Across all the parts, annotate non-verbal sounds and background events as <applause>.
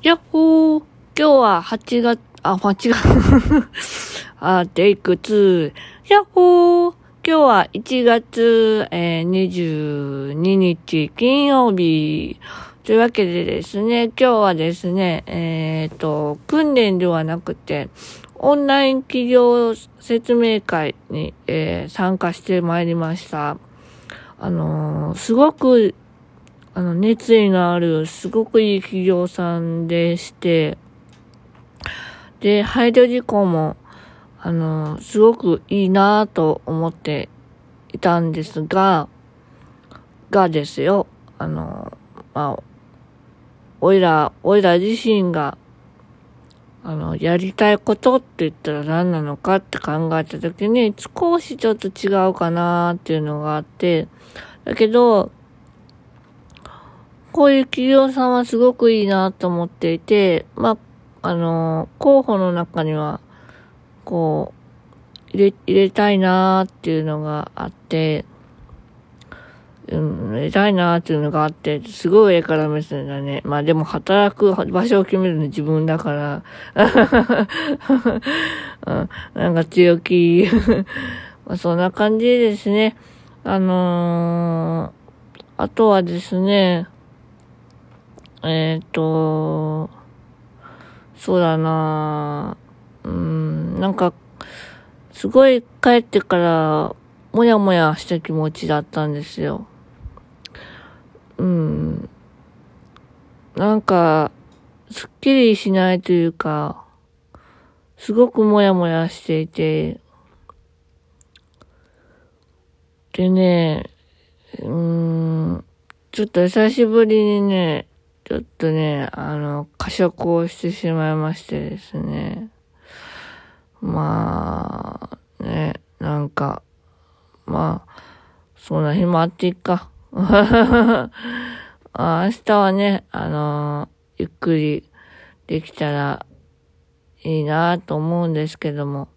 やっほー今日は8月、あ、間違う。<laughs> あ、テイク2。やっほー今日は1月、えー、22日金曜日。というわけでですね、今日はですね、えっ、ー、と、訓練ではなくて、オンライン企業説明会に、えー、参加してまいりました。あのー、すごく、あの、熱意のある、すごくいい企業さんでして、で、配慮事項も、あの、すごくいいなぁと思っていたんですが、がですよ、あの、まあ、おいら、おいら自身が、あの、やりたいことって言ったら何なのかって考えたときに、少しちょっと違うかなっていうのがあって、だけど、こういう企業さんはすごくいいなと思っていて、まあ、あの、候補の中には、こう、入れ、入れたいなっていうのがあって、うん、寝たいなっていうのがあって、すごい上から目線だね。まあでも働く場所を決めるの自分だから、<laughs> うん、なんか強気。<laughs> まあそんな感じですね。あのー、あとはですね、えっ、ー、と、そうだな。うん、なんか、すごい帰ってから、もやもやした気持ちだったんですよ。うん、なんか、すっきりしないというか、すごくもやもやしていて、でね、うーん、ちょっと久しぶりにね、ちょっとね、あの、過食をしてしまいましてですね。まあ、ね、なんか、まあ、そんな日もあっていっか。<laughs> 明日はね、あの、ゆっくりできたらいいなと思うんですけども、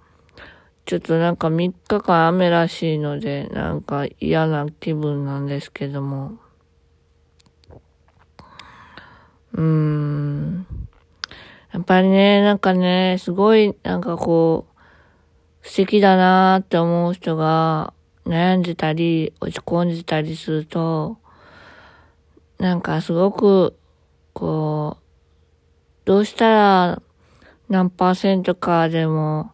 ちょっとなんか3日間雨らしいので、なんか嫌な気分なんですけども。うん。やっぱりね、なんかね、すごい、なんかこう、素敵だなーって思う人が、悩んでたり、落ち込んでたりすると、なんかすごく、こう、どうしたら何パーセントかでも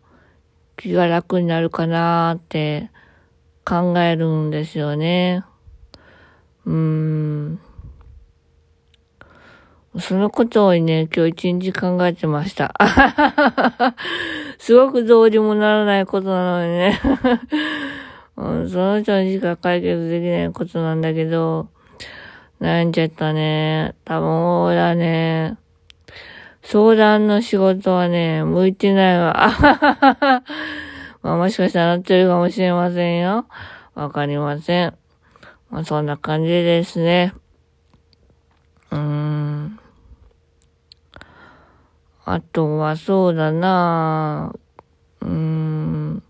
気が楽になるかなーって考えるんですよね。うーん。そのことをね、今日一日考えてました。<laughs> すごくどうにもならないことなのにね <laughs> うん、その人にしか解決できないことなんだけど、悩んじゃったね。多分、俺はね、相談の仕事はね、向いてないわ。<laughs> まあ、もしかしたらなってるかもしれませんよ。わかりません。まあ、そんな感じですね。うーん。あとはそうだなうーん。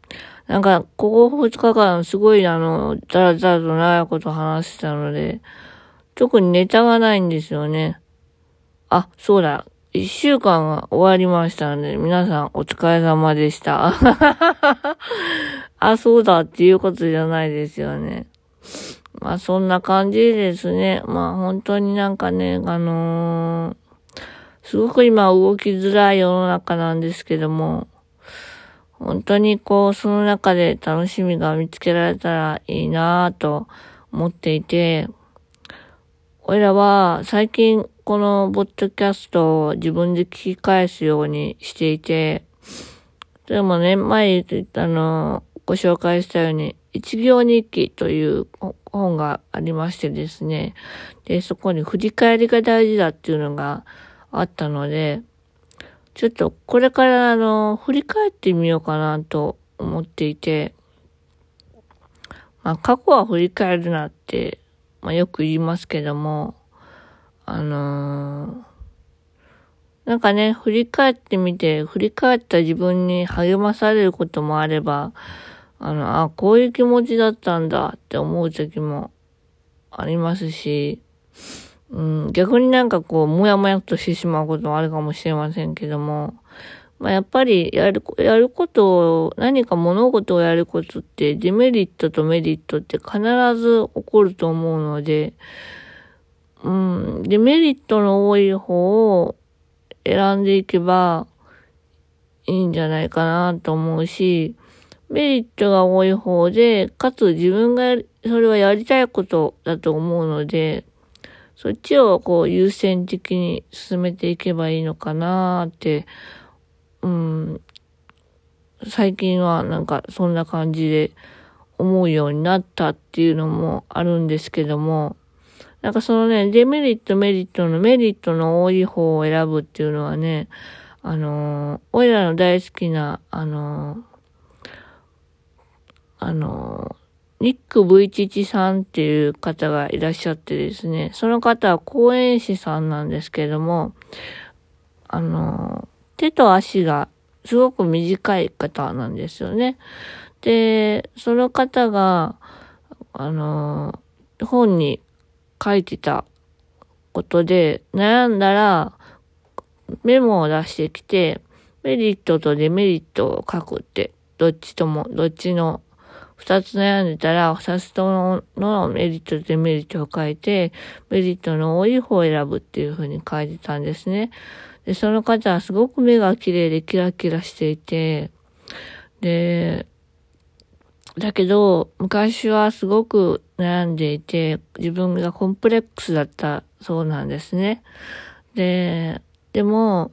なんか、ここ2日間すごいあの、だらだらと長いこと話してたので、特にネタがないんですよね。あ、そうだ。一週間が終わりましたので、皆さんお疲れ様でした。<laughs> あ、そうだっていうことじゃないですよね。まあそんな感じですね。まあ本当になんかね、あのー、すごく今動きづらい世の中なんですけども、本当にこう、その中で楽しみが見つけられたらいいなぁと思っていて、俺らは最近このボッドキャストを自分で聞き返すようにしていて、でもね、前言ったの、ご紹介したように、一行日記という本がありましてですね、で、そこに振り返りが大事だっていうのがあったので、ちょっとこれからあの、振り返ってみようかなと思っていて、まあ過去は振り返るなって、まあよく言いますけども、あのー、なんかね、振り返ってみて、振り返った自分に励まされることもあれば、あの、あ、こういう気持ちだったんだって思う時もありますし、うん、逆になんかこう、もやもやっとしてしまうこともあるかもしれませんけども、まあ、やっぱりやる、やることを、何か物事をやることってデメリットとメリットって必ず起こると思うので、うん、デメリットの多い方を選んでいけばいいんじゃないかなと思うし、メリットが多い方で、かつ自分がそれはやりたいことだと思うので、そっちをこう優先的に進めていけばいいのかなってうん、最近はなんかそんな感じで思うようになったっていうのもあるんですけども、なんかそのね、デメリット、メリットのメリットの多い方を選ぶっていうのはね、あのー、おいらの大好きな、あのー、あのー、ニック V11 さんっていう方がいらっしゃってですね、その方は講演師さんなんですけれども、あの手と足がすごく短い方なんですよね。で、その方が、あの、本に書いてたことで悩んだらメモを出してきて、メリットとデメリットを書くって、どっちとも、どっちの、二つ悩んでたら、二つとのメリットデメリットを書いて、メリットの多い方を選ぶっていうふうに書いてたんですね。で、その方はすごく目が綺麗でキラキラしていて、で、だけど、昔はすごく悩んでいて、自分がコンプレックスだったそうなんですね。で、でも、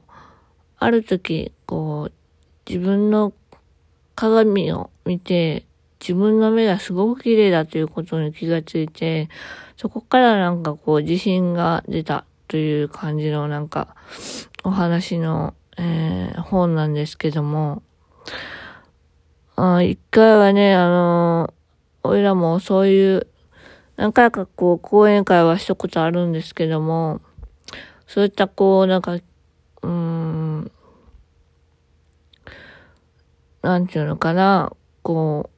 ある時、こう、自分の鏡を見て、自分の目がすごく綺麗だということに気がついて、そこからなんかこう自信が出たという感じのなんかお話の、えー、本なんですけども、あ一回はね、あのー、おいらもそういう、何回かこう、講演会はしたことあるんですけども、そういったこう、なんか、うん、なんていうのかな、こう、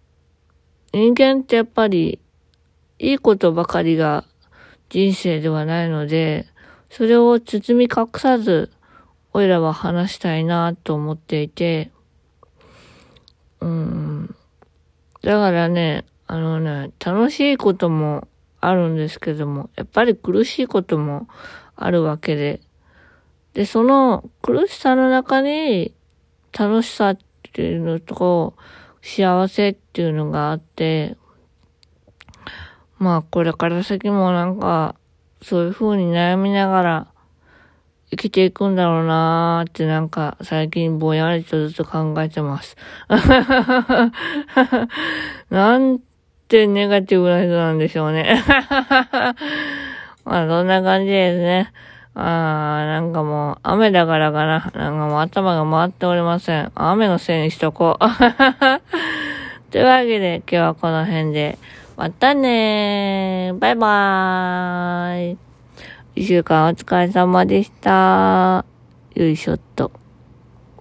人間ってやっぱり、いいことばかりが人生ではないので、それを包み隠さず、おいらは話したいなと思っていて、うん。だからね、あのね、楽しいこともあるんですけども、やっぱり苦しいこともあるわけで、で、その苦しさの中に楽しさっていうのと、幸せっていうのがあって、まあこれから先もなんかそういう風に悩みながら生きていくんだろうなーってなんか最近ぼんやりとずっと考えてます。<laughs> なんてネガティブな人なんでしょうね。<laughs> まあそんな感じですね。ああ、なんかもう雨だからかな。なんかもう頭が回っておりません。雨のせいにしとこう。<laughs> というわけで今日はこの辺で。またねー。バイバーイ。一週間お疲れ様でした。よいしょっと。